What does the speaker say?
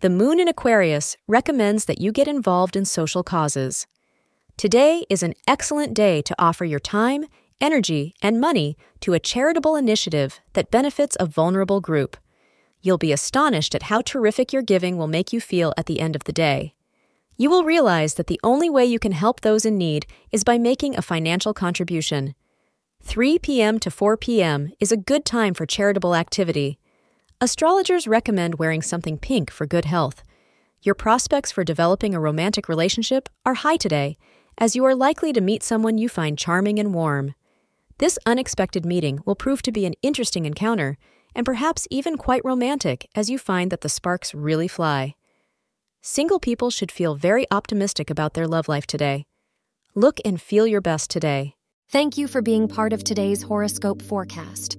the moon in Aquarius recommends that you get involved in social causes. Today is an excellent day to offer your time, energy, and money to a charitable initiative that benefits a vulnerable group. You'll be astonished at how terrific your giving will make you feel at the end of the day. You will realize that the only way you can help those in need is by making a financial contribution. 3 p.m. to 4 p.m. is a good time for charitable activity. Astrologers recommend wearing something pink for good health. Your prospects for developing a romantic relationship are high today, as you are likely to meet someone you find charming and warm. This unexpected meeting will prove to be an interesting encounter, and perhaps even quite romantic as you find that the sparks really fly. Single people should feel very optimistic about their love life today. Look and feel your best today. Thank you for being part of today's horoscope forecast.